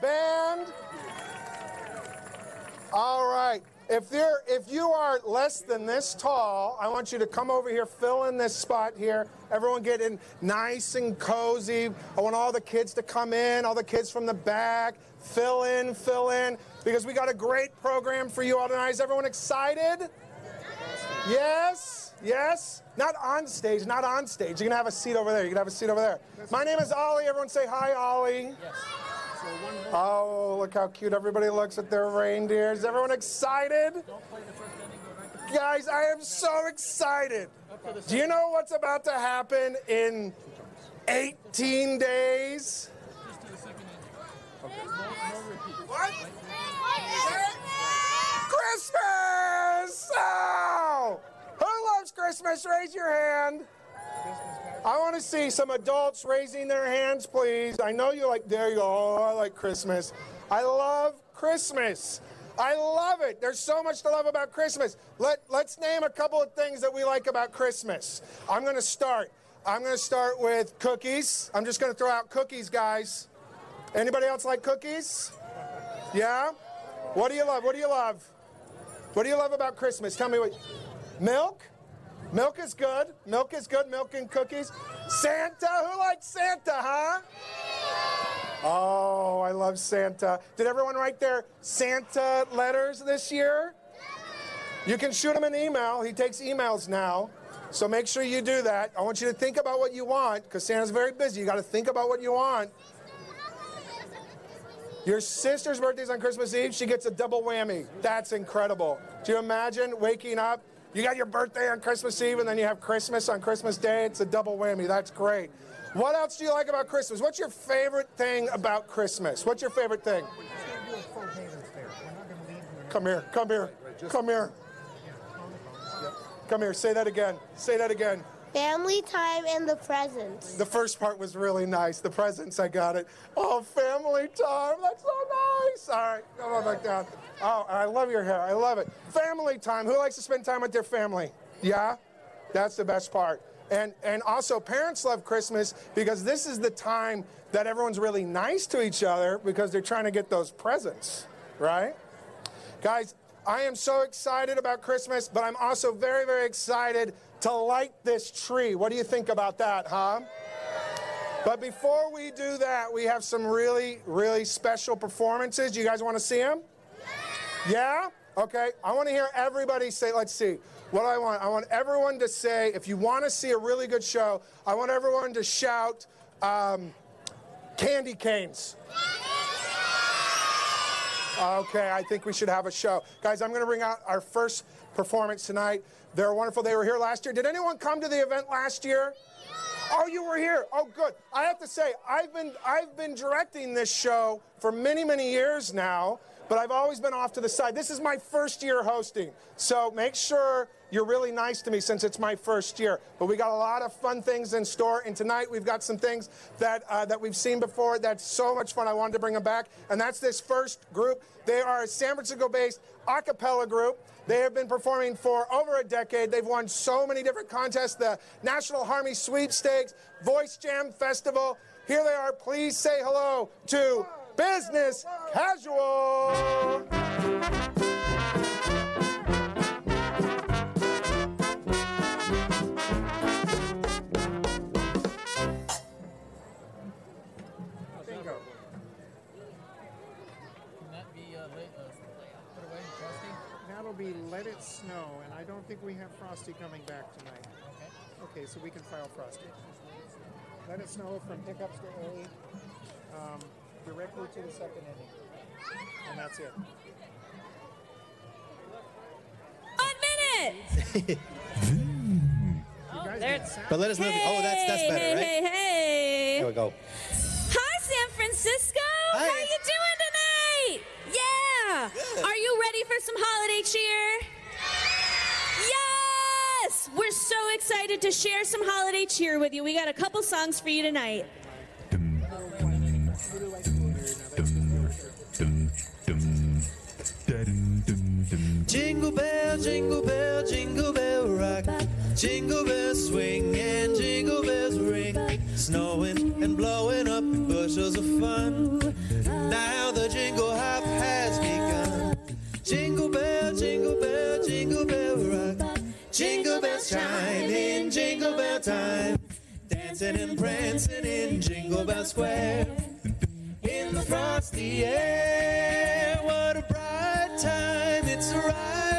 Band? All right. If you're if you are less than this tall, I want you to come over here, fill in this spot here. Everyone get in nice and cozy. I want all the kids to come in, all the kids from the back, fill in, fill in, because we got a great program for you all tonight. Is everyone excited? Yes, yes. Not on stage, not on stage. You're going to have a seat over there. You're going to have a seat over there. My name is Ollie. Everyone say hi, Ollie. Oh, look how cute everybody looks with their reindeers. Is everyone excited? Guys, I am so excited. Do you know what's about to happen in 18 days? What? Christmas! Oh! Who loves Christmas? Raise your hand. I want to see some adults raising their hands, please. I know you like, there you go. Oh, I like Christmas. I love Christmas. I love it. There's so much to love about Christmas. Let, let's name a couple of things that we like about Christmas. I'm going to start. I'm going to start with cookies. I'm just going to throw out cookies, guys. Anybody else like cookies? Yeah? What do you love? What do you love? What do you love about Christmas? Tell me what. Milk? Milk is good. Milk is good. Milk and cookies. Santa? Who likes Santa, huh? Oh, I love Santa. Did everyone write their Santa letters this year? You can shoot him an email. He takes emails now. So make sure you do that. I want you to think about what you want because Santa's very busy. You got to think about what you want. Your sister's birthday's on Christmas Eve. She gets a double whammy. That's incredible. Do you imagine waking up? You got your birthday on Christmas Eve and then you have Christmas on Christmas Day. It's a double whammy. That's great. What else do you like about Christmas? What's your favorite thing about Christmas? What's your favorite thing? Come here. Come here. Come here. Come here. Say that again. Say that again. Family time and the presents. The first part was really nice. The presents, I got it. Oh, family time. That's so nice. All right, come on back down. Oh, I love your hair. I love it. Family time. Who likes to spend time with their family? Yeah? That's the best part. And, and also, parents love Christmas because this is the time that everyone's really nice to each other because they're trying to get those presents, right? Guys, I am so excited about Christmas, but I'm also very, very excited to light this tree. What do you think about that, huh? But before we do that, we have some really, really special performances. You guys want to see them? Yeah? Okay. I want to hear everybody say, let's see. What do I want? I want everyone to say, if you want to see a really good show, I want everyone to shout, um, candy canes. Okay, I think we should have a show. Guys, I'm going to bring out our first performance tonight. They're wonderful. They were here last year. Did anyone come to the event last year? Oh, you were here. Oh, good. I have to say, I've been I've been directing this show for many, many years now, but I've always been off to the side. This is my first year hosting. So make sure you're really nice to me since it's my first year. But we got a lot of fun things in store, and tonight we've got some things that uh, that we've seen before. That's so much fun. I wanted to bring them back, and that's this first group. They are a San Francisco-based a cappella group. They have been performing for over a decade. They've won so many different contests the National Harmony Sweepstakes, Voice Jam Festival. Here they are. Please say hello to Business Casual. Let It Snow, and I don't think we have Frosty coming back tonight. Okay. Okay, so we can file Frosty. Let It Snow from pickups to A, um, directly to the second inning. And that's it. One minute. You guys there- But let us know. If, oh, that's that's Hey, better, hey, right? Hey, hey, There we go. Hi, San Francisco. Hi. How you doing tonight? Yeah. Are you ready for some holiday cheer? Yes. We're so excited to share some holiday cheer with you. We got a couple songs for you tonight. Jingle bell, jingle bell, jingle bell rock. Jingle bells swing and jingle bells ring. snowing and blowing up bushels of fun. Now the jingle hop has begun. Jingle bell, jingle bell, jingle bell rock. Jingle bells chime in jingle bell time. Dancing and prancing in Jingle Bell Square. In the frosty air, what a bright time. It's the right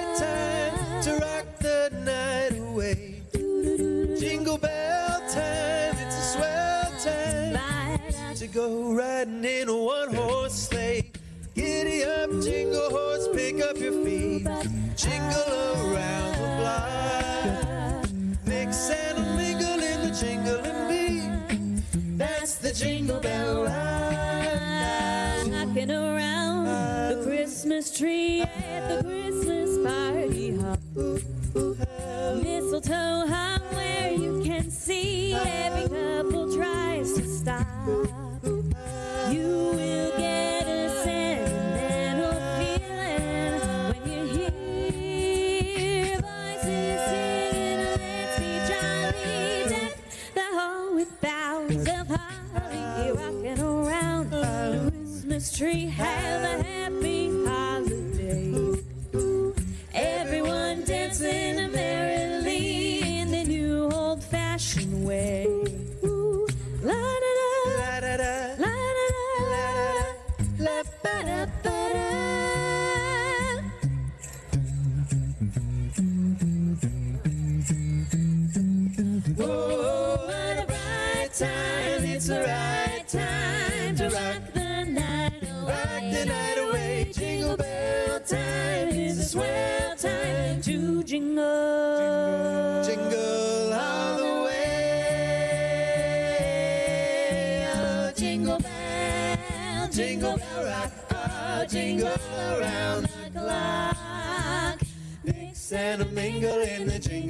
riding in a one horse sleigh. Giddy up, jingle horse, pick up your feet. Jingle around the block. Mix and mingle in the jingling beat. That's the jingle bell ride. Rocking around the Christmas tree at the Christmas party hop. Mistletoe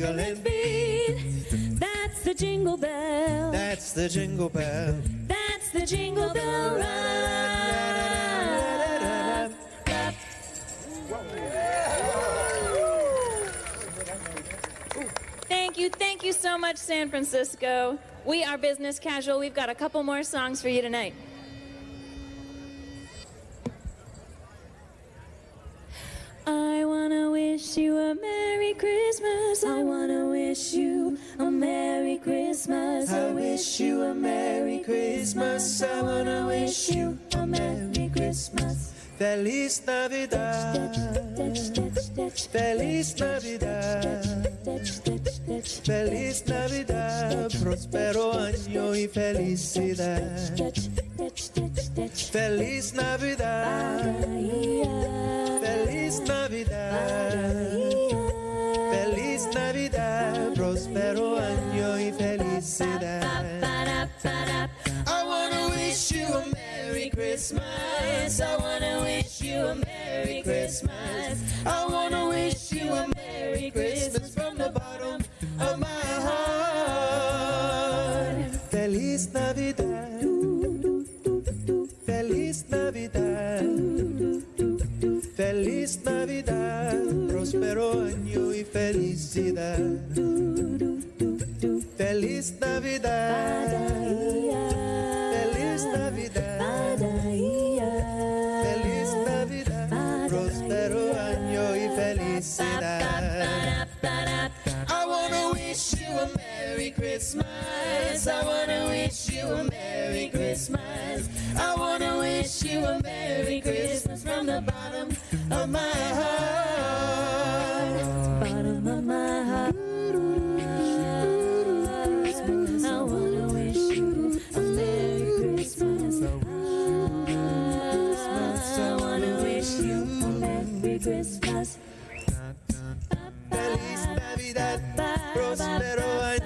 jingling beat. That's the jingle bell. That's the jingle bell. That's the jingle bell. Thank you, thank you so much, San Francisco. We are business casual. We've got a couple more songs for you tonight. I wanna wish you a Merry Christmas. I wanna wish you a Merry Christmas. I wish you a Merry Christmas. I wanna wish you a Merry Christmas. Feliz Navidad. Feliz Navidad. Feliz Navidad. Próspero año y felicidad. Feliz Navidad. Feliz Navidad. Felicidad. I wanna wish you a Merry Christmas. I wanna wish you a Merry Christmas. I wanna wish you a Merry Christmas from the bottom of my heart. Feliz Navidad. Feliz Navidad. Feliz Navidad. Próspero año y felicidad. Feliz Navidad. Feliz Navidad. Feliz Navidad. Próspero año y felicidad. I wanna wish you a Merry Christmas. I wanna wish you a Merry Christmas. I wanna wish you a Merry Christmas from the bottom of my heart.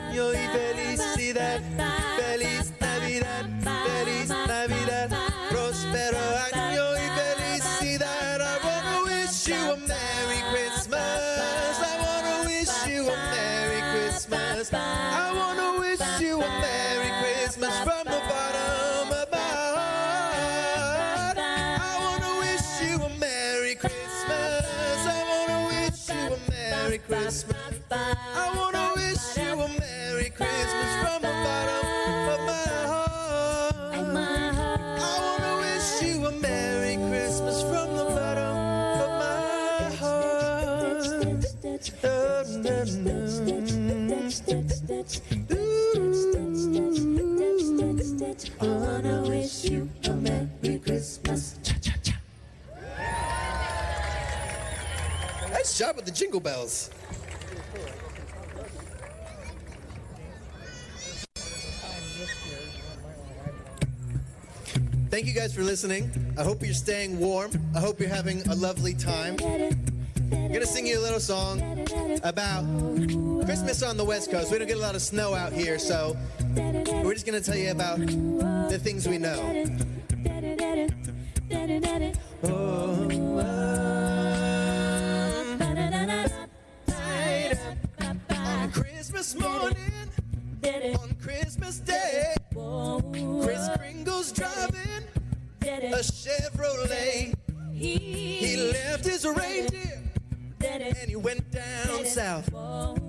Próspero año y felicidad. Job with the jingle bells. Thank you guys for listening. I hope you're staying warm. I hope you're having a lovely time. I'm gonna sing you a little song about Christmas on the West Coast. We don't get a lot of snow out here, so we're just gonna tell you about the things we know. Christmas Day, Kris Kringle's driving a Chevrolet. He left his reindeer and he went down south.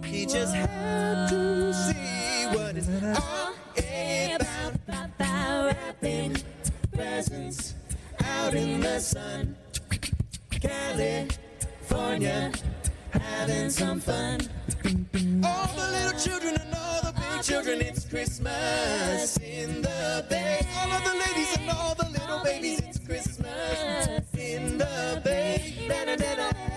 He just had to see what it's uh-huh. all about. Wrapping presents out in the sun. California, having some fun. All the little children and all the children, it's Christmas in the Bay. All of the ladies and all the little babies, it's Christmas in the Bay. Da-da-da-da, da-da-da-da,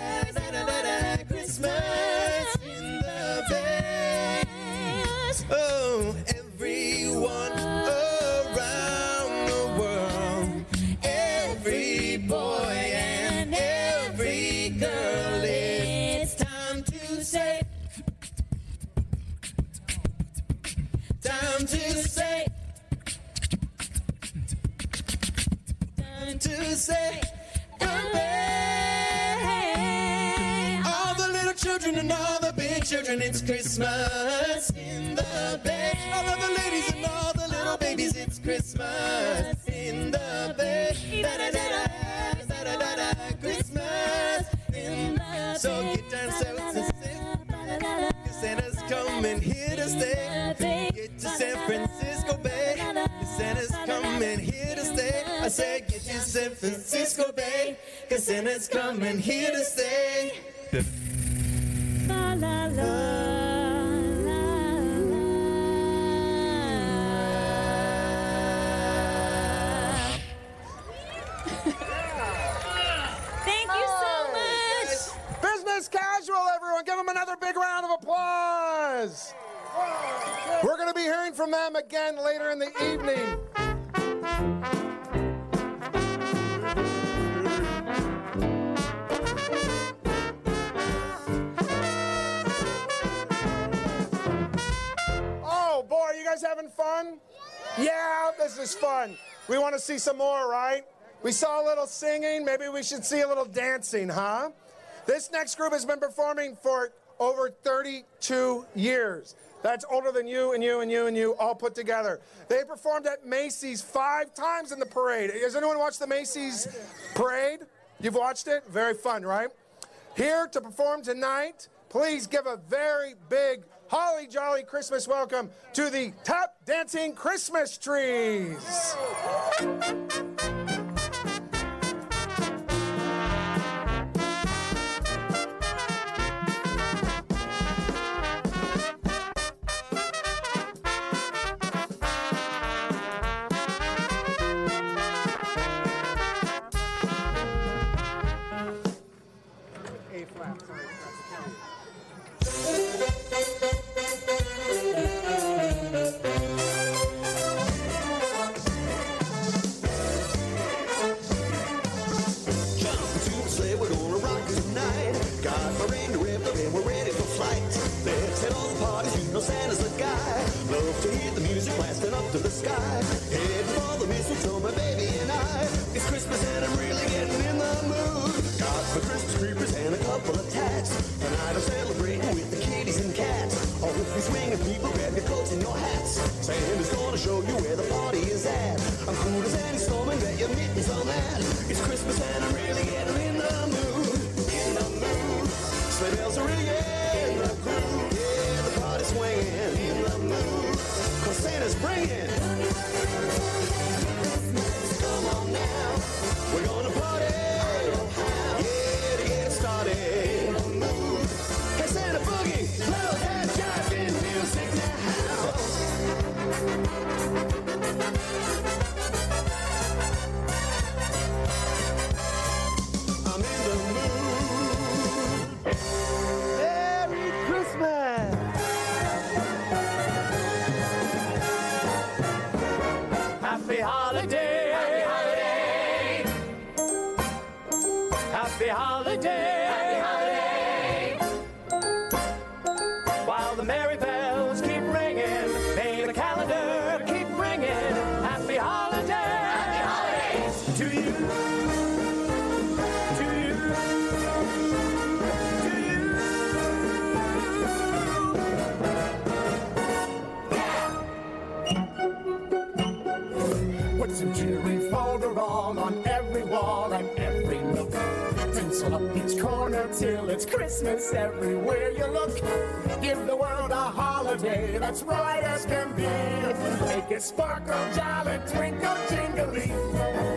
say. goodbye. All the little children and all the big children, it's Christmas in the Bay. All the ladies and all the little babies, it's Christmas in the Bay. Da-da-da-da, da-da-da-da, Christmas in the So get down south to sing. Santa's coming here to stay. Get to San Francisco Bay. Santa's coming here to stay. I said, get to San Francisco Bay. Cause Santa's coming here to stay. La la la. Thank you so much. Business casual, everyone. Give them another big round of applause. We're going to be hearing from them again later in the evening. Oh boy, you guys having fun? Yeah, this is fun. We want to see some more, right? We saw a little singing, maybe we should see a little dancing, huh? This next group has been performing for over 32 years. That's older than you and you and you and you all put together. They performed at Macy's five times in the parade. Has anyone watched the Macy's parade? You've watched it? Very fun, right? Here to perform tonight, please give a very big holly jolly Christmas welcome to the Tap Dancing Christmas Trees. Everywhere you look. Give the world a holiday that's bright as can be. Make it sparkle, jolly, twinkle, jingly.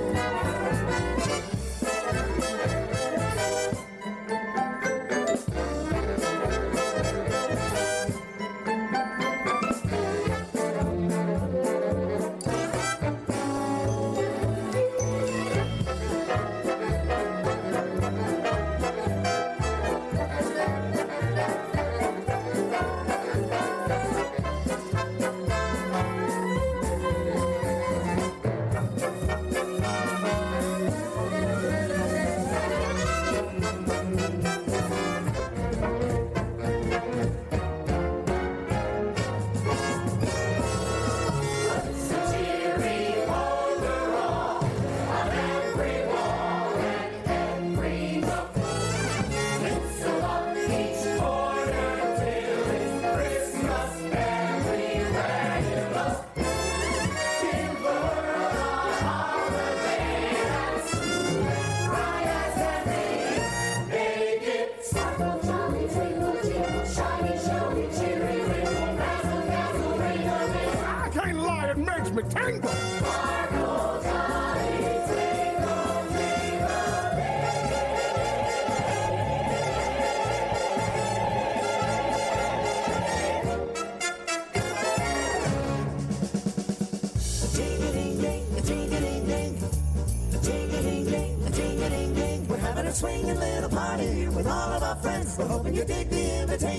A swinging little party with all of our friends. We're hoping you dig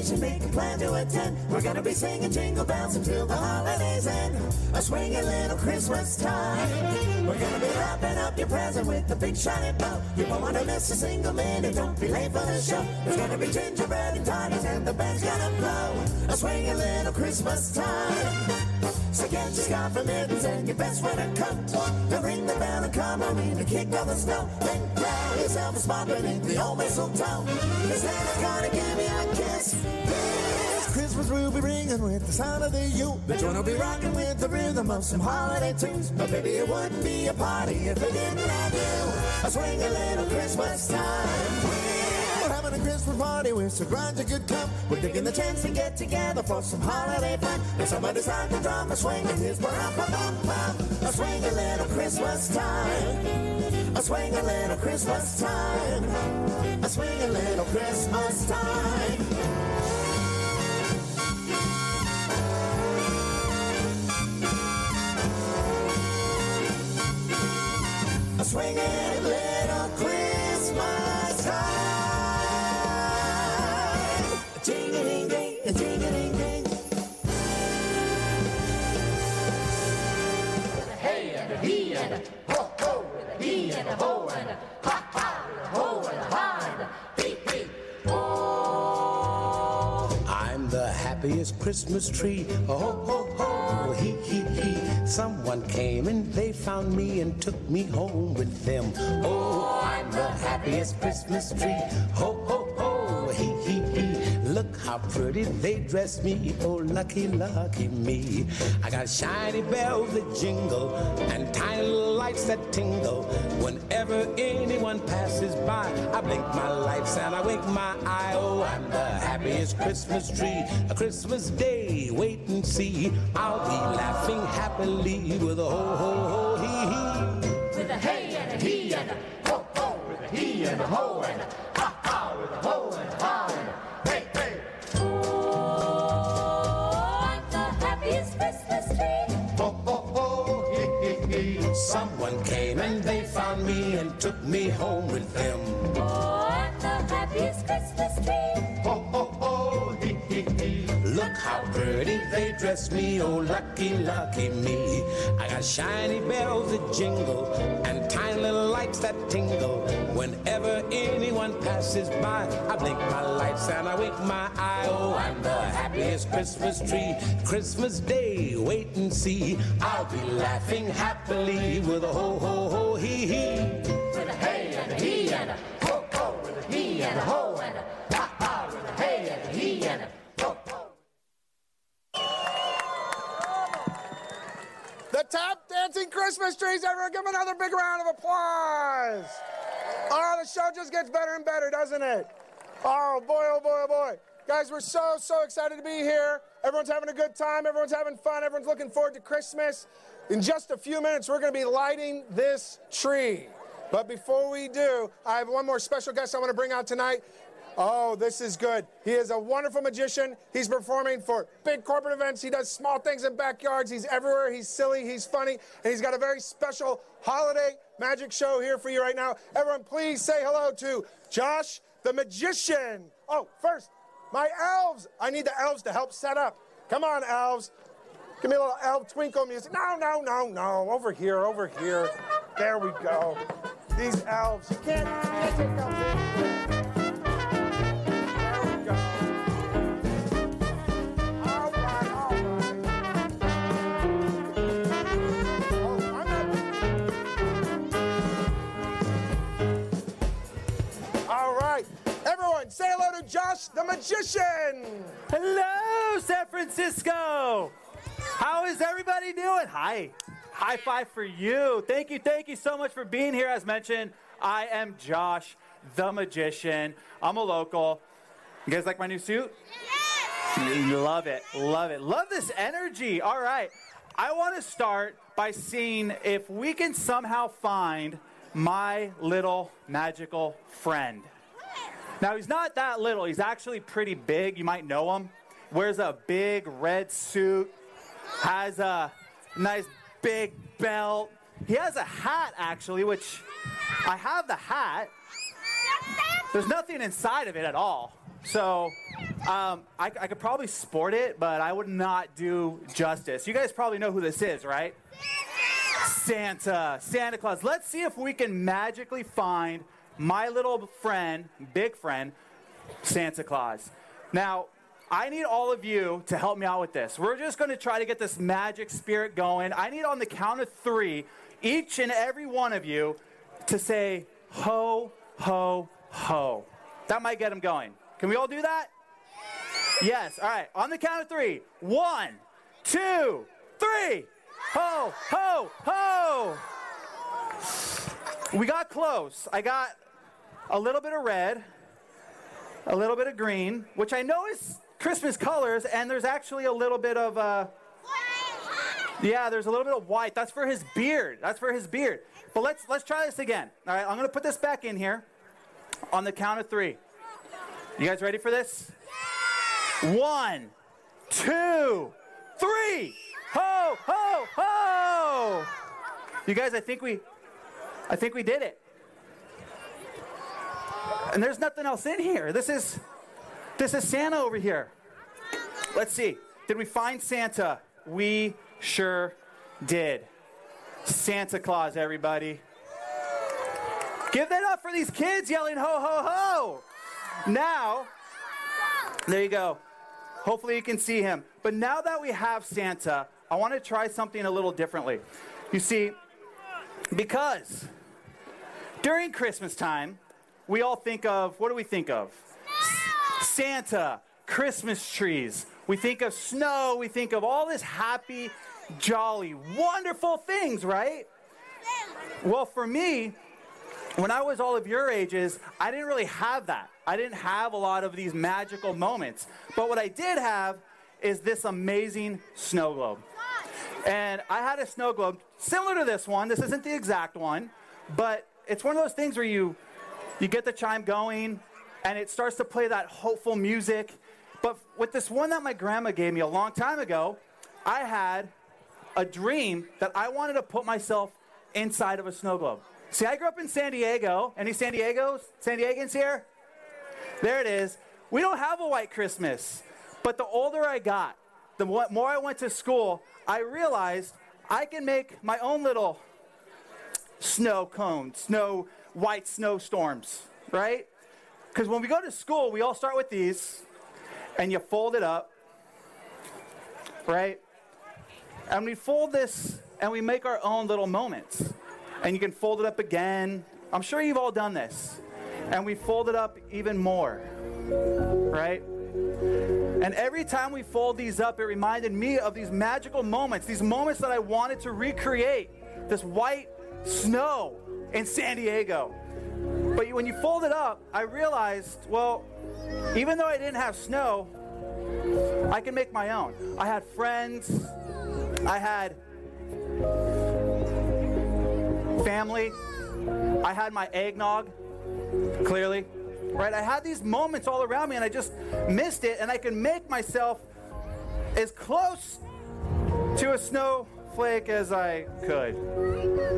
the make a plan to attend. We're gonna be singing jingle bells until the holidays end. A swinging little Christmas time. We're gonna be wrapping up your present with a big shiny bow. You won't wanna miss a single minute. Don't be late for the show. There's gonna be gingerbread and tarts and the band's gonna blow. A swinging little Christmas time. So get your scarf and mittens and your best winter coat. Now ring the bell and come arena, kick all the snow. Then grab yourself a spot beneath the old mistletoe. Santa's gonna give you a kiss. Christmas will be ringing with the sound of the U. The joint will be rocking with the rhythm of some holiday tunes. But baby, it wouldn't be a party if it didn't have you. A swing a little Christmas time. We're having a Christmas party with so glad you could come. We're taking the chance to get together for some holiday fun. And somebody's like the drum, a swing and his bum bum bum. A swing a little Christmas time. A swing a little Christmas time. A swing a little Christmas time. Swinging little Christmas time. Ding a ding ding, a ding a ding ding. Hey and a he and a ho ho and a he and a ho and a ha ha and a ho and a ha and a beep beep. I'm the happiest Christmas tree. Oh, ho, ho, he, he, he. Someone came and they found me and took me home with them. Oh, I'm the happiest Christmas tree. Ho, ho, ho, he, he, he. Look how pretty they dress me. Oh, lucky, lucky me. I got shiny bells that jingle and tiny lights that tingle. Whenever anyone passes by, I blink my lights and I wink my eye. Oh, I'm the happiest Christmas tree. A Christmas day, wait and see. I'll be laughing happily with a ho, ho, ho, hee, hee. With a hey and a he and a ho ho with a he and a ho and a ha ha with a ho and a ha and a hey hey. I'm the happiest Christmas tree. Ho, ho, ho, hee, hee, hee. Someone came and they found me and took me home with them. Oh, I'm the happiest Christmas tree. Dress me, oh lucky, lucky me. I got shiny bells that jingle and tiny little lights that tingle. Whenever anyone passes by, I blink my lights and I wink my eye. Oh, I'm the happiest Christmas tree. Christmas Day, wait and see. I'll be laughing happily with a ho, ho, ho, hee, hee. With a hey and a he and a ho ho with a he and a ho dancing Christmas trees. Everyone, give another big round of applause. Oh, the show just gets better and better, doesn't it? Oh, boy, oh, boy, oh, boy. Guys, we're so, so excited to be here. Everyone's having a good time. Everyone's having fun. Everyone's looking forward to Christmas. In just a few minutes, we're going to be lighting this tree. But before we do, I have one more special guest I want to bring out tonight. Oh, this is good. He is a wonderful magician. He's performing for big corporate events. He does small things in backyards. He's everywhere. He's silly. He's funny. And he's got a very special holiday magic show here for you right now. Everyone, please say hello to Josh the magician. Oh, first, my elves. I need the elves to help set up. Come on, elves. Give me a little elf twinkle music. No, no, no, no. Over here, over here. There we go. These elves. You can't, you can't take elves say hello to Josh the magician. Hello, San Francisco. How is everybody doing? Hi. High five for you. Thank you, thank you so much for being here. As mentioned, I am Josh the magician. I'm a local. You guys like my new suit? Yes. Love it, love it. Love this energy. All right. I want to start by seeing if we can somehow find my little magical friend. Now, he's not that little. He's actually pretty big. You might know him. Wears a big red suit, has a nice big belt. He has a hat, actually, which I have the hat. There's nothing inside of it at all. So um, I, I could probably sport it, but I would not do justice. You guys probably know who this is, right? Santa, Santa Claus. Let's see if we can magically find my little friend, big friend, Santa Claus. Now, I need all of you to help me out with this. We're just going to try to get this magic spirit going. I need on the count of three, each and every one of you to say, ho, ho, ho. That might get them going. Can we all do that? Yes. All right. On the count of three. One, two, three. Ho, ho, ho. We got close. I got a little bit of red, a little bit of green, which I know is Christmas colors, and there's actually a little bit of, uh, yeah, there's a little bit of white. That's for his beard. That's for his beard. But let's let's try this again. All right, I'm gonna put this back in here on the count of three. You guys ready for this? One, two, three. Ho, ho, ho! You guys, I think we, I think we did it. And there's nothing else in here. This is, this is Santa over here. Let's see. Did we find Santa? We sure did. Santa Claus, everybody. Give that up for these kids yelling ho, ho, ho. Now, there you go. Hopefully you can see him. But now that we have Santa, I want to try something a little differently. You see, because during Christmas time, we all think of what do we think of? Santa, Christmas trees. We think of snow. We think of all this happy, jolly, wonderful things, right? Well, for me, when I was all of your ages, I didn't really have that. I didn't have a lot of these magical moments. But what I did have is this amazing snow globe. And I had a snow globe similar to this one. This isn't the exact one, but it's one of those things where you you get the chime going and it starts to play that hopeful music. But with this one that my grandma gave me a long time ago, I had a dream that I wanted to put myself inside of a snow globe. See, I grew up in San Diego. Any San Diegos? San Diegans here? There it is. We don't have a white Christmas. But the older I got, the more I went to school, I realized I can make my own little snow cone, snow, white snowstorms, right? Because when we go to school, we all start with these, and you fold it up, right? And we fold this and we make our own little moments. And you can fold it up again. I'm sure you've all done this. And we fold it up even more, right? And every time we fold these up, it reminded me of these magical moments, these moments that I wanted to recreate. This white snow in San Diego. But when you fold it up, I realized, well, even though I didn't have snow, I can make my own. I had friends, I had family, I had my eggnog, clearly, right? I had these moments all around me and I just missed it, and I can make myself as close to a as I could.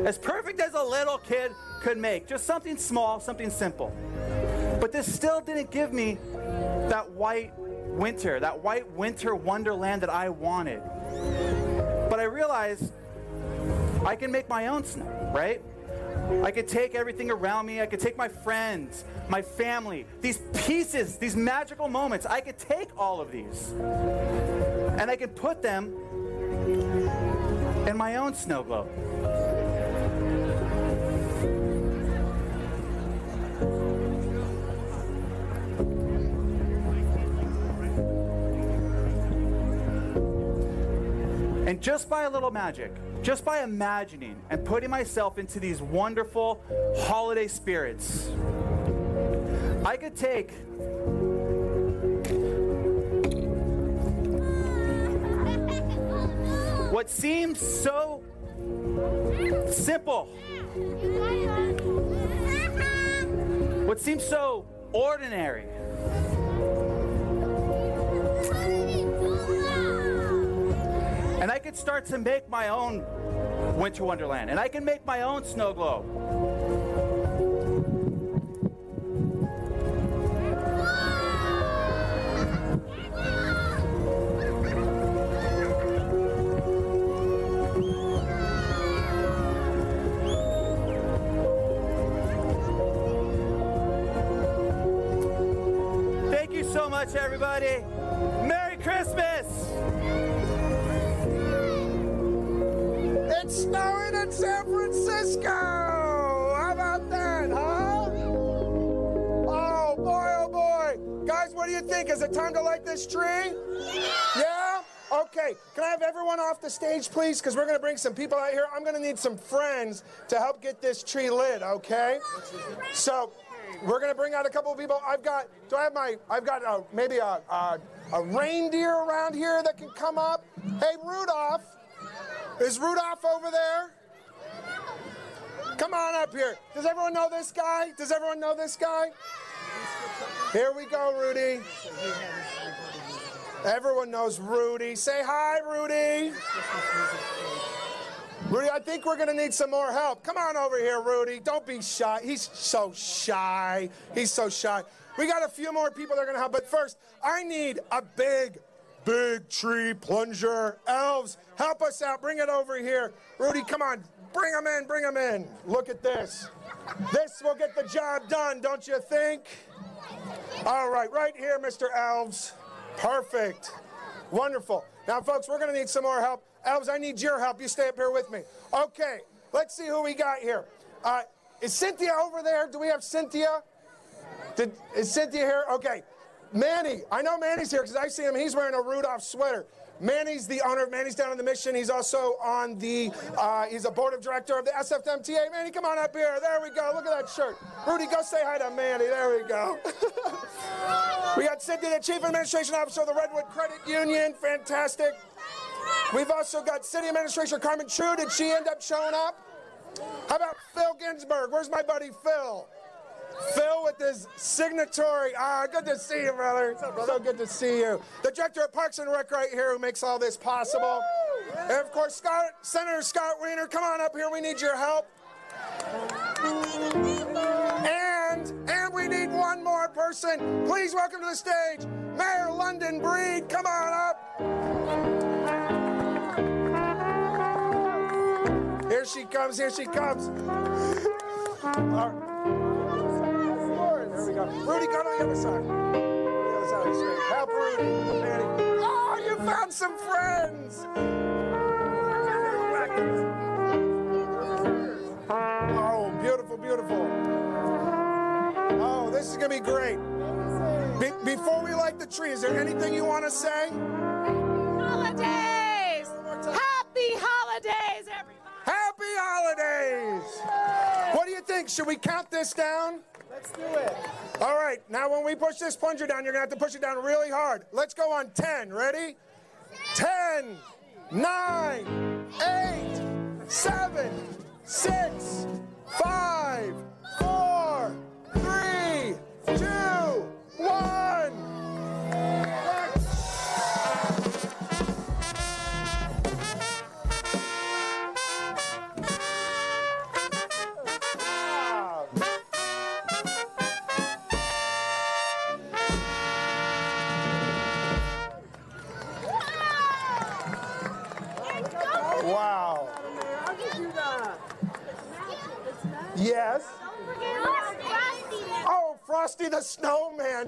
As perfect as a little kid could make. Just something small, something simple. But this still didn't give me that white winter, that white winter wonderland that I wanted. But I realized I can make my own snow, right? I could take everything around me. I could take my friends, my family, these pieces, these magical moments. I could take all of these and I could put them in my own snow globe. And just by a little magic, just by imagining and putting myself into these wonderful holiday spirits, I could take what seems so simple, what seems so ordinary, and I could start to make my own winter wonderland, and I can make my own snow globe. Much, everybody. Merry Christmas! It's snowing in San Francisco! How about that, huh? Oh boy, oh boy. Guys, what do you think? Is it time to light this tree? Yeah? Okay. Can I have everyone off the stage, please? Because we're going to bring some people out here. I'm going to need some friends to help get this tree lit, okay? So, we're to bring out a couple of people. I've got, do I have my, I've got uh, maybe a, a, a reindeer around here that can come up. Hey, Rudolph. Is Rudolph over there? Come on up here. Does everyone know this guy? Does everyone know this guy? Here we go, Rudy. Everyone knows Rudy. Say hi, Rudy. Rudy, I think we're going to need some more help. Come on over here, Rudy. Don't be shy. He's so shy. He's so shy. We got a few more people that are going to help, but first, I need a big, big tree plunger. Elves, help us out. Bring it over here. Rudy, come on. Bring them in. Bring them in. Look at this. This will get the job done, don't you think? All right, right here, Mr. Elves. Perfect. Wonderful. Now, folks, we're going to need some more help. Elves, I need your help. You stay up here with me. Okay, let's see who we got here. Uh, is Cynthia over there? Do we have Cynthia? Did, is Cynthia here? Okay. Manny, I know Manny's here because I see him. He's wearing a Rudolph sweater. Manny's the owner of Manny's Down on the Mission. He's also on the, uh, he's a board of director of the SFMTA. Manny, come on up here. There we go. Look at that shirt. Rudy, go say hi to Manny. There we go. we got Cynthia, the Chief Administration Officer of the Redwood Credit Union. Fantastic. We've also got City Administrator Carmen Chu. Did she end up showing up? How about Phil Ginsburg? Where's my buddy Phil? Phil with his signatory. Ah, good to see you, brother. Up, brother? So good to see you. The director of Parks and Rec right here who makes all this possible. And of course, Scott, Senator Scott Wiener, come on up here. We need your help. And and we need one more person. Please welcome to the stage, Mayor London Breed. Come on up. Here she comes. Here she comes. Right. There we go. Rudy, go to the other side. The other side of the street. Help Rudy. Manny. Oh, you found some friends. Oh, beautiful, beautiful. Oh, this is going to be great. Be- before we light the tree, is there anything you want to say? Holidays! Happy holidays, everybody! Happy holidays! What do you think? Should we count this down? Let's do it. All right, now when we push this plunger down, you're gonna have to push it down really hard. Let's go on 10. Ready? 10, 9, 8, 7, 6, 5,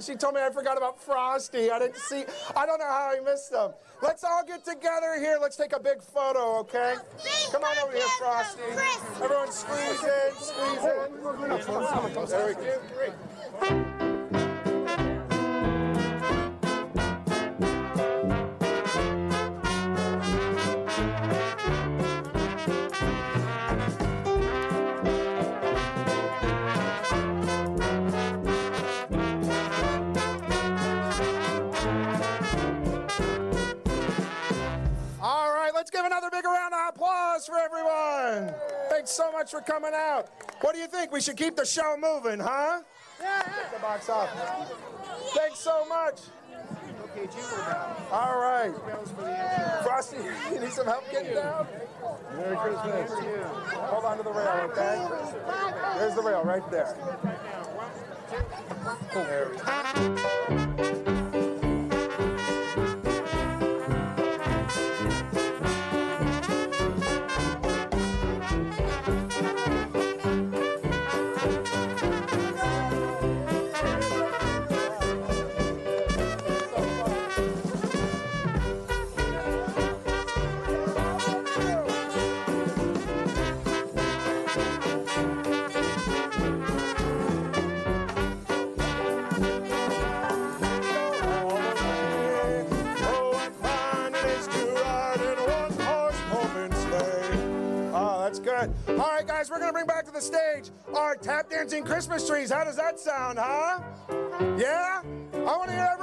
Snowman. She told me I forgot about Frosty. I didn't see. I don't know how I missed them. Let's all get together here. Let's take a big photo, okay? Come on over here, Frosty. Everyone squeeze in, squeeze in. There we go. Much for coming out. What do you think? We should keep the show moving, huh? Yeah. the box off. Thanks so much. Okay, jingle. All right. Bells for the intro. Frosty, you need some help getting down? Merry Christmas. Hold on to the rail, okay? There's the rail right there. There we go. Good. All right, guys, we're gonna bring back to the stage our tap dancing Christmas trees. How does that sound, huh? Yeah? I want to hear everyone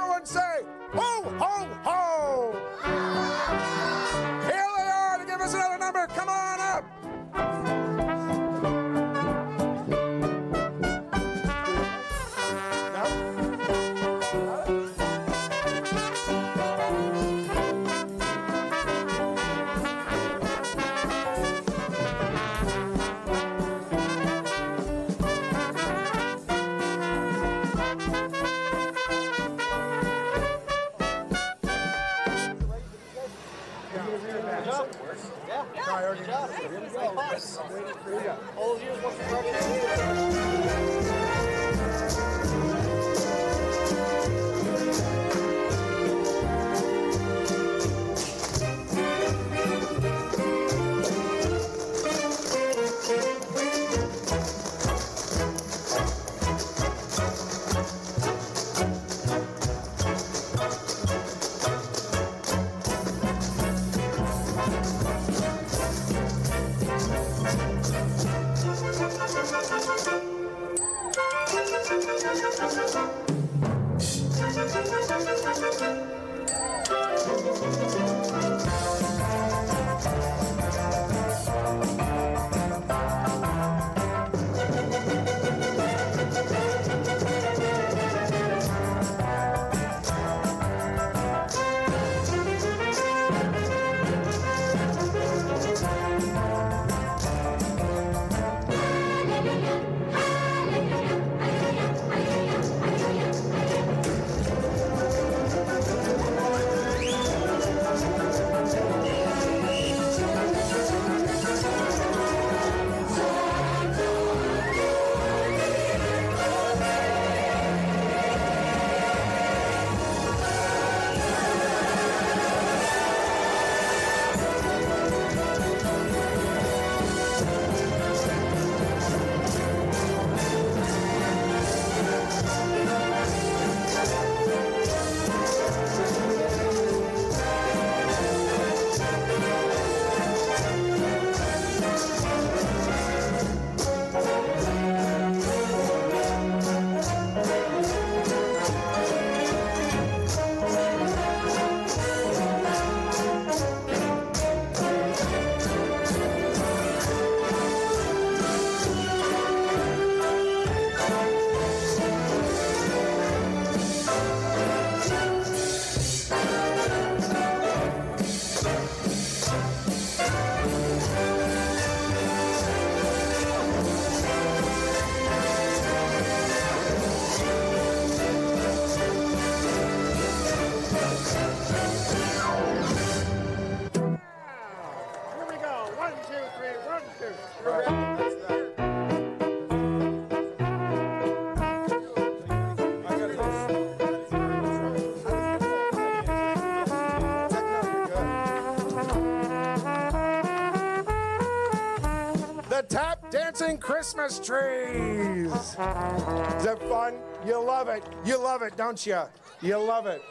Christmas trees. Is that fun? You love it. You love it, don't you? You love it.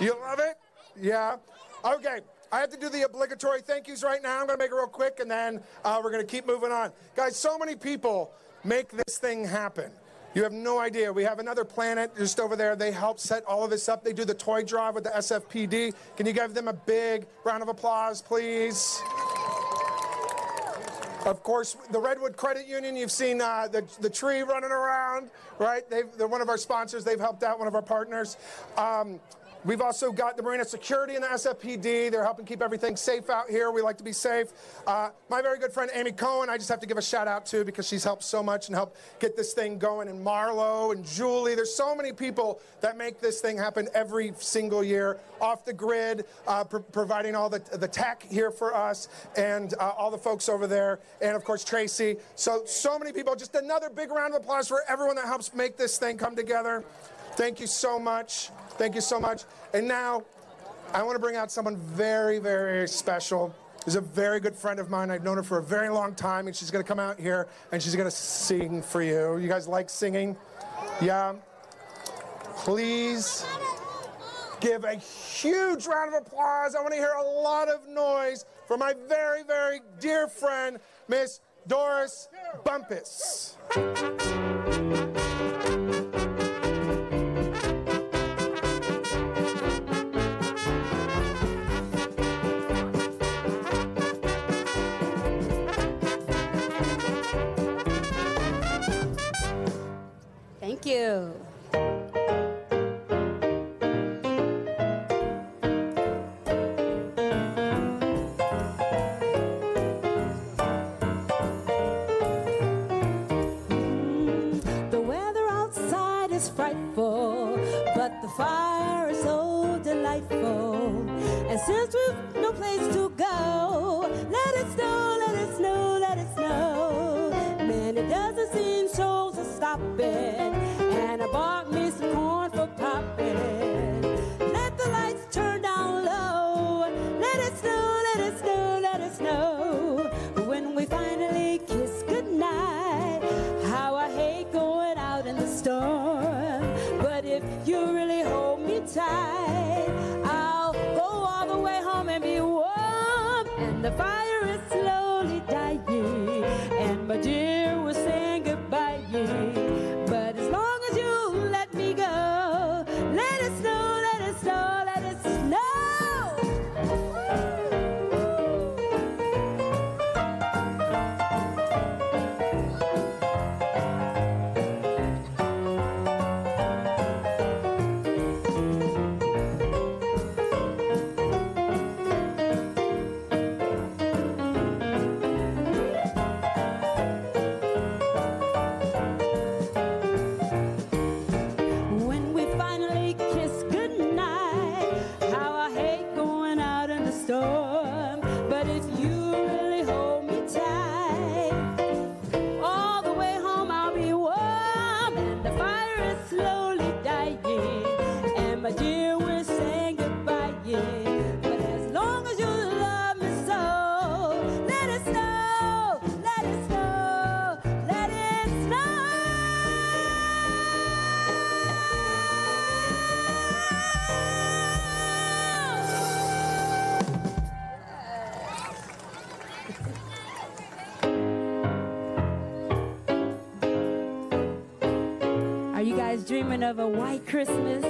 You love it? Yeah. Okay. I have to do the obligatory thank yous right now. I'm going to make it real quick and then uh, we're going to keep moving on. Guys, so many people make this thing happen. You have no idea. We have another planet just over there. They help set all of this up. They do the toy drive with the SFPD. Can you give them a big round of applause, please? Of course, the Redwood Credit Union, you've seen uh, the, the tree running around, right? They've, they're one of our sponsors. They've helped out one of our partners. Um, we've also got the Marina Security and the SFPD. They're helping keep everything safe out here. We like to be safe. Uh, my very good friend Amy Cohen, I just have to give a shout out to because she's helped so much and helped get this thing going. And Marlo and Julie, there's so many people that make this thing happen every single year. Off the grid, uh, pro- providing all the, the tech here for us, and uh, all the folks over there, and of course Tracy. So, so many people. Just another big round of applause for everyone that helps make this thing come together. Thank you so much. Thank you so much. And now, I want to bring out someone very, very special. She's a very good friend of mine. I've known her for a very long time, and she's going to come out here and she's going to sing for you. You guys like singing? Yeah? Please give a huge round of applause. I want to hear a lot of noise for my very, very dear friend, Miss Doris Bumpus. Thank you. Mm, the weather outside is frightful, but the fire is so delightful. And since we've no place to go, let it snow, let it snow, let it snow. Man, it doesn't seem so to stop it. Bought me some corn for popping. Let the lights turn down low. Let it snow, let it snow, let it snow. When we finally kiss goodnight, how I hate going out in the storm. But if you really hold me tight, I'll go all the way home and be warm. And the fire a white Christmas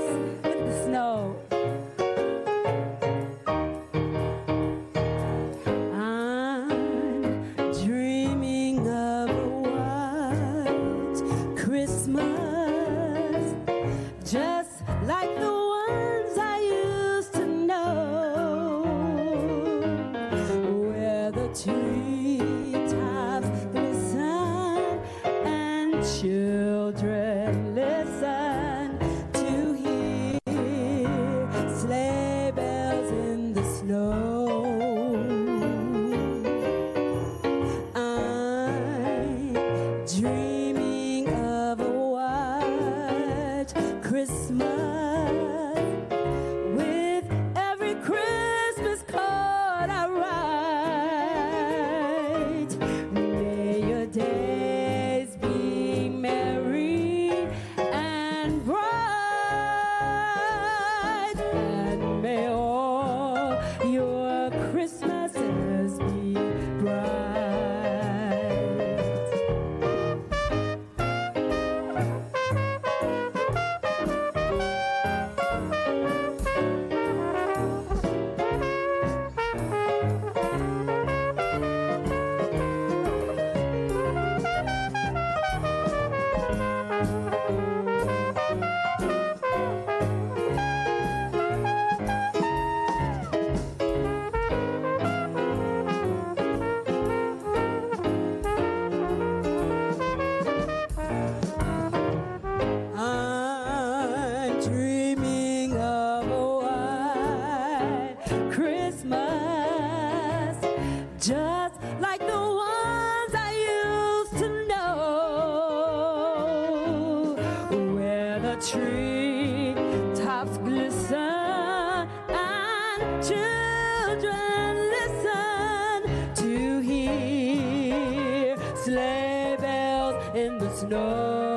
snow.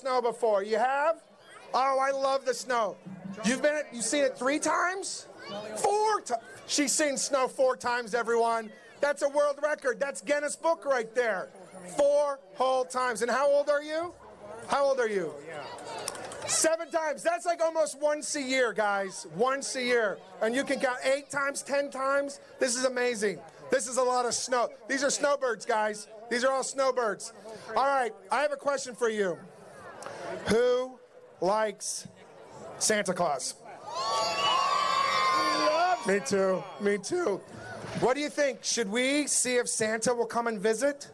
Snow before. You have? Oh, I love the snow. You've been you've seen it three times? Four times. She's seen snow four times, everyone. That's a world record. That's Guinness Book right there. Four whole times. And how old are you? How old are you? Seven times. That's like almost once a year, guys. Once a year. And you can count eight times, ten times. This is amazing. This is a lot of snow. These are snowbirds, guys. These are all snowbirds. All right, I have a question for you. Who likes Santa Claus? Me too. Me too. What do you think? Should we see if Santa will come and visit?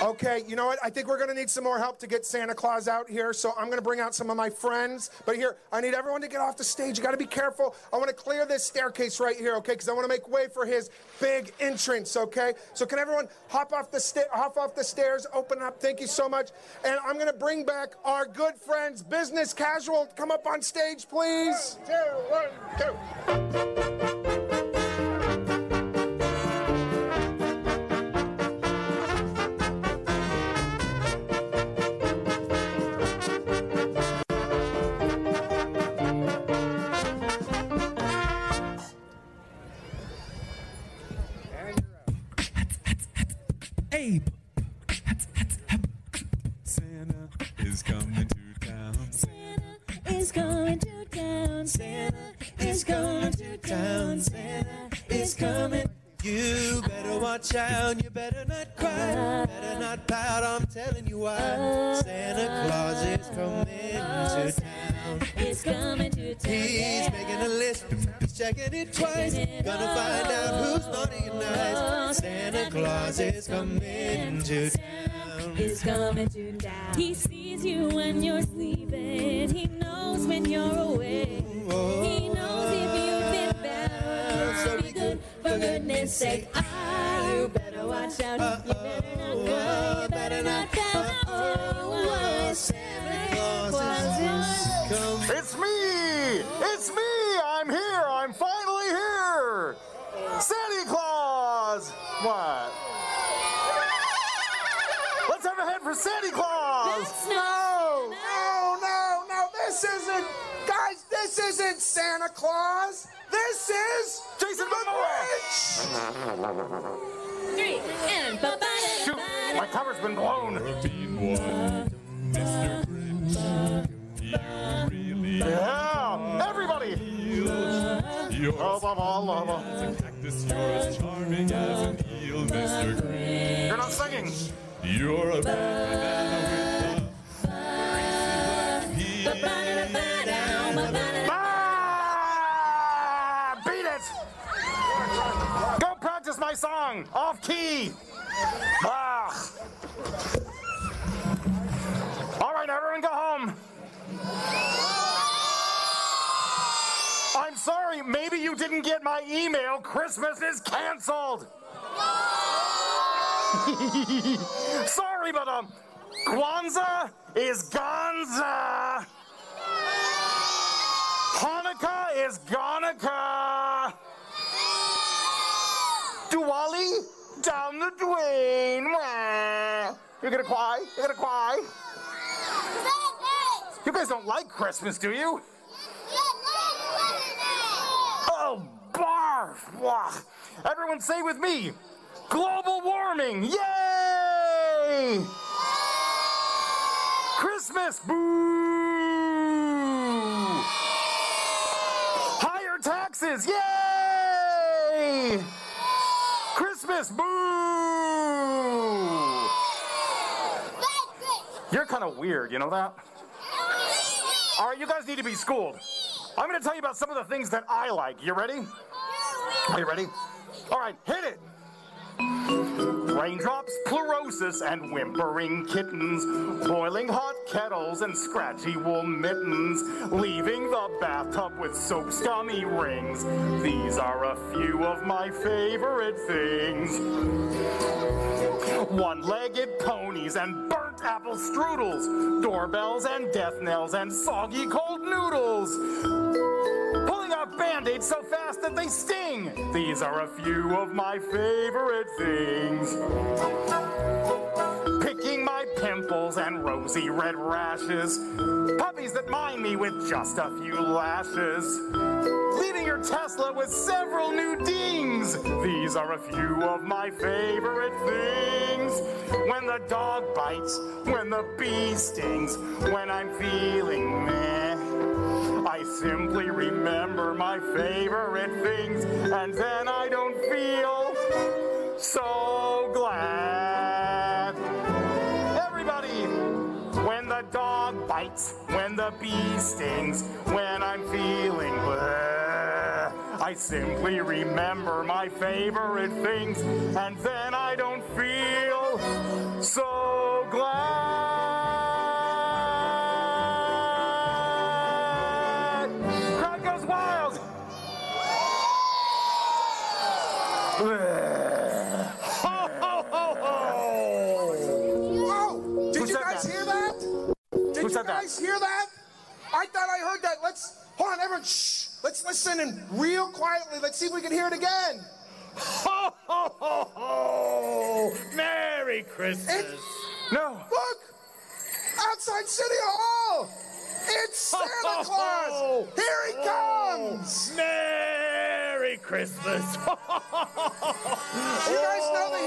Okay, you know what? I think we're going to need some more help to get Santa Claus out here. So I'm going to bring out some of my friends. But here, I need everyone to get off the stage. You got to be careful. I want to clear this staircase right here, okay? Because I want to make way for his big entrance, okay? So can everyone hop off the sta- hop off the stairs? Open up. Thank you so much. And I'm going to bring back our good friends, Business Casual. Come up on stage, please. One, two, one, two. Watch out, you better not cry, better not pout, I'm telling you why. Santa Claus is coming to town. He's coming to town. He's making a list, he's checking it twice. Gonna find out who's naughty and nice. Santa Claus is coming to town. He's coming to town. He sees you when you're sleeping. He knows when you're awake. He knows if good. For goodness sake, ah, you better watch out. You better not cry. You better not pout. I'll tell you why. Santa Claus is coming. It's me! It's me! I'm here! I'm finally here! Santa Claus! What? Let's have a hand for Santa Claus! No, no, no, no. This isn't, guys. This isn't Santa Claus. This is. Three and ba ba Shoot, my cover's been blown. Yeah, everybody. Oh, blah, blah, blah, blah. You're not singing. You're a My song off key. Ah. All right, everyone, go home. I'm sorry, maybe you didn't get my email. Christmas is canceled. sorry, but um, Kwanzaa is Gonza. Hanukkah is Hanukkah. Diwali down the drain. You're gonna cry? You're gonna cry? You guys don't like Christmas, do you? Oh, barf! Wah. Everyone say with me, global warming! Yay! Christmas! Boo! Higher taxes! Yay! Christmas! Boo! You're kind of weird, you know that? All right, you guys need to be schooled. I'm going to tell you about some of the things that I like. You ready? Are you ready? All right, hit it. Raindrops, pleurosis, and whimpering kittens, boiling hot kettles and scratchy wool mittens, leaving the bathtub with soap scummy rings. These are a few of my favorite things. One-legged ponies and burnt apple strudels, doorbells and death knells and soggy cold noodles. Band-aids so fast that they sting. These are a few of my favorite things. Picking my pimples and rosy red rashes. Puppies that mind me with just a few lashes. Leaving your Tesla with several new dings. These are a few of my favorite things. When the dog bites, when the bee stings, when I'm feeling meh. I simply remember my favorite things, and then I don't feel so glad. Everybody, when the dog bites, when the bee stings, when I'm feeling bleh, I simply remember my favorite things, and then I don't feel so glad. Ho, ho, ho, ho. Whoa! Did Who you guys that? hear that? Did Who you said that? guys hear that? I thought I heard that. Let's hold on, everyone. Shh. Let's listen and real quietly. Let's see if we can hear it again. Ho, ho, ho, ho! Merry Christmas! no! Look! Outside City Hall! It's Santa Claus! Here he comes! Merry Christmas! You guys know that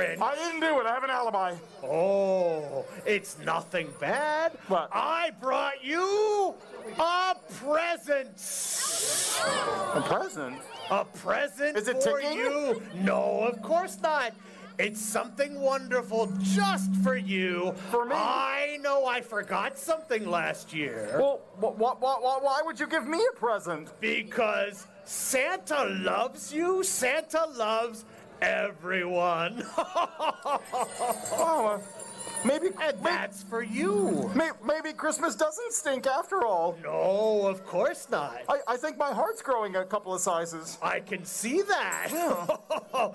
Grinch. I didn't do it. I have an alibi. Oh, it's nothing bad. What? I brought you a present. A present? A present Is it for ticking? you? No, of course not. It's something wonderful just for you. For me? I know I forgot something last year. Well, wh- wh- wh- why would you give me a present? Because Santa loves you. Santa loves everyone. Oh, uh, maybe, and that's for you. may- maybe Christmas doesn't stink after all. No, of course not. I, I think my heart's growing a couple of sizes. I can see that.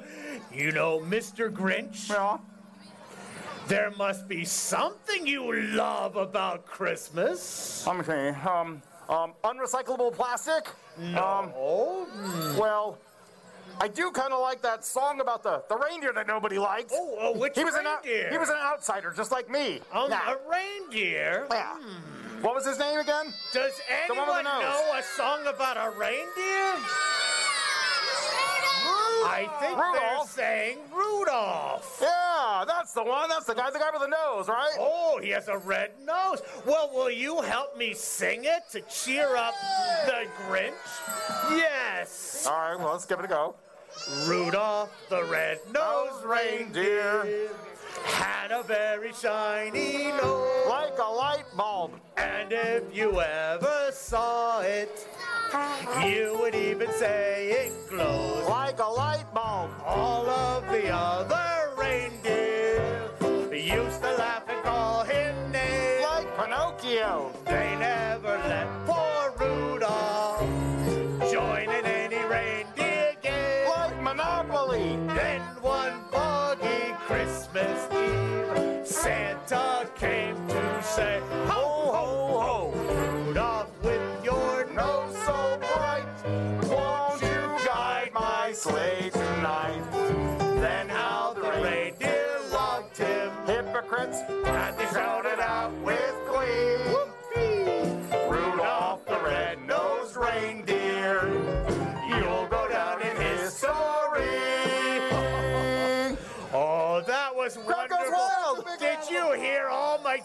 you know, Mr. Grinch, Yeah. there must be something you love about Christmas. See. Um, um, unrecyclable plastic? Um, Oh, well, I do kind of like that song about the, the reindeer that nobody likes. oh, oh, which he was an reindeer? he was an outsider, just like me. Um, yeah. a reindeer. yeah. What was his name again? Does The one with anyone know a song about a reindeer? I think they're saying Rudolph. Yeah, that's the one. That's the guy, the guy with the nose, right? Oh, he has a red nose. Well, will you help me sing it to cheer up the Grinch? Yes. All right, well, let's give it a go. Rudolph the red-nosed oh, reindeer had a very shiny nose. Like a light bulb. And if you ever saw it, you would even say it glows. Like a light bulb. All of the other reindeer used to laugh and call him names. Like Pinocchio. They never let poor Rudolph join in any reindeer game. Like Monopoly. Then one foggy Christmas Eve, Santa came to say, Ho, ho, ho! Rudolph, with your nose so bright, Won't you guide my sleigh tonight? then how the reindeer loved him, Hypocrites. and they shouted out with glee,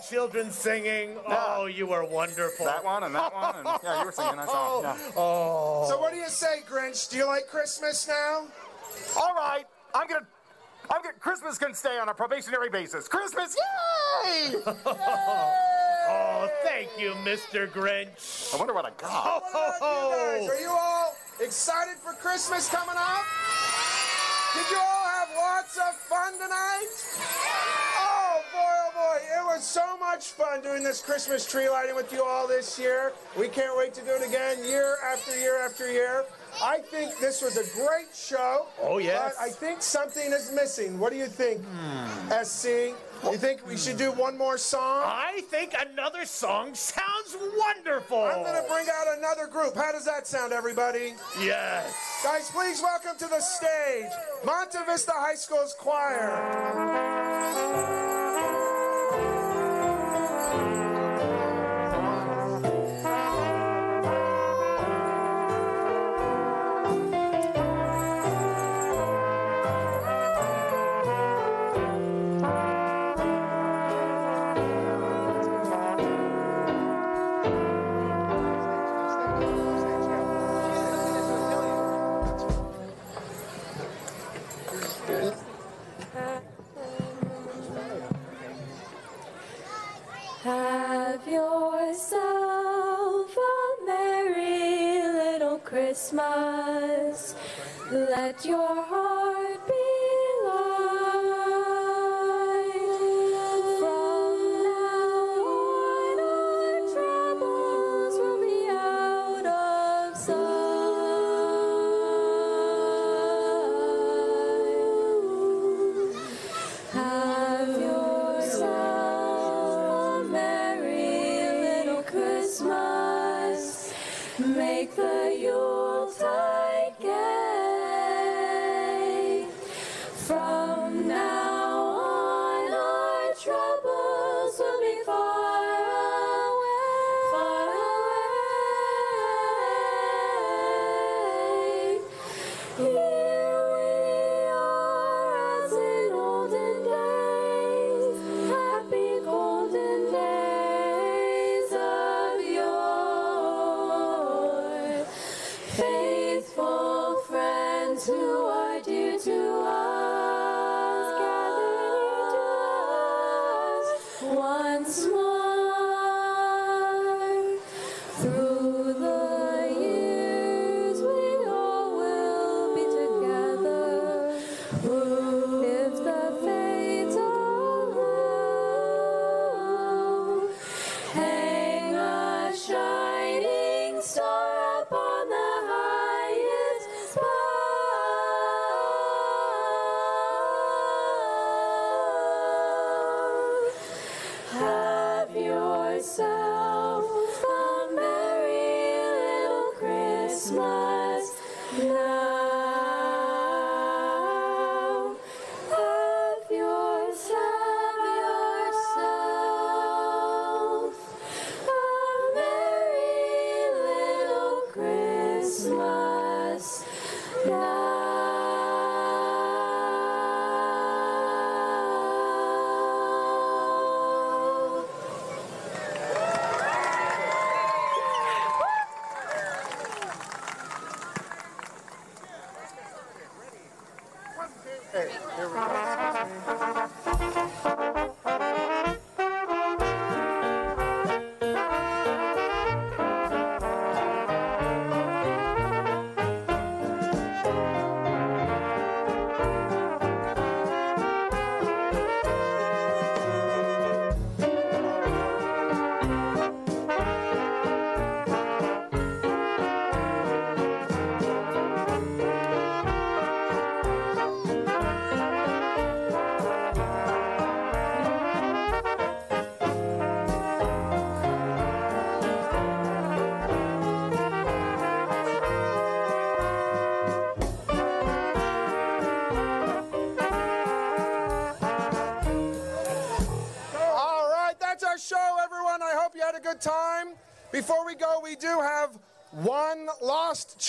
children singing? Oh, you were wonderful. That one and that one. And, yeah, you were singing that song. Oh. Yeah. Oh. So what do you say, Grinch? Do you like Christmas now? All right, I'm gonna. I'm gonna. Christmas can stay on a probationary basis. Christmas, yay! yay! Oh, thank you, Mr. Grinch. I wonder what I got. Ho, ho, You guys, ho. are you all excited for Christmas coming up? Did you all have lots of fun tonight? It was so much fun doing this Christmas tree lighting with you all this year. We can't wait to do it again year after year after year. I think this was a great show. Oh, yes. But I think something is missing. What do you think, Hmm. SC? You think we should do one more song? I think another song sounds wonderful. I'm going to bring out another group. How does that sound, everybody? Yes. Guys, please welcome to the stage Monte Vista High School's choir.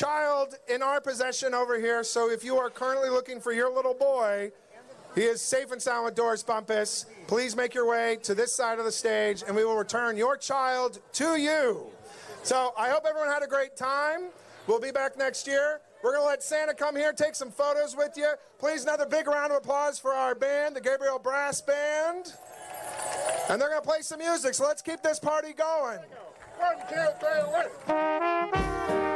Child in our possession over here. So if you are currently looking for your little boy, he is safe and sound with Doris Bumpus. Please make your way to this side of the stage, and we will return your child to you. So I hope everyone had a great time. We'll be back next year. We're going to let Santa come here, take some photos with you. Please, another big round of applause for our band, the Gabriel Brass Band. And they're going to play some music, so let's keep this party going. One, two, three, one.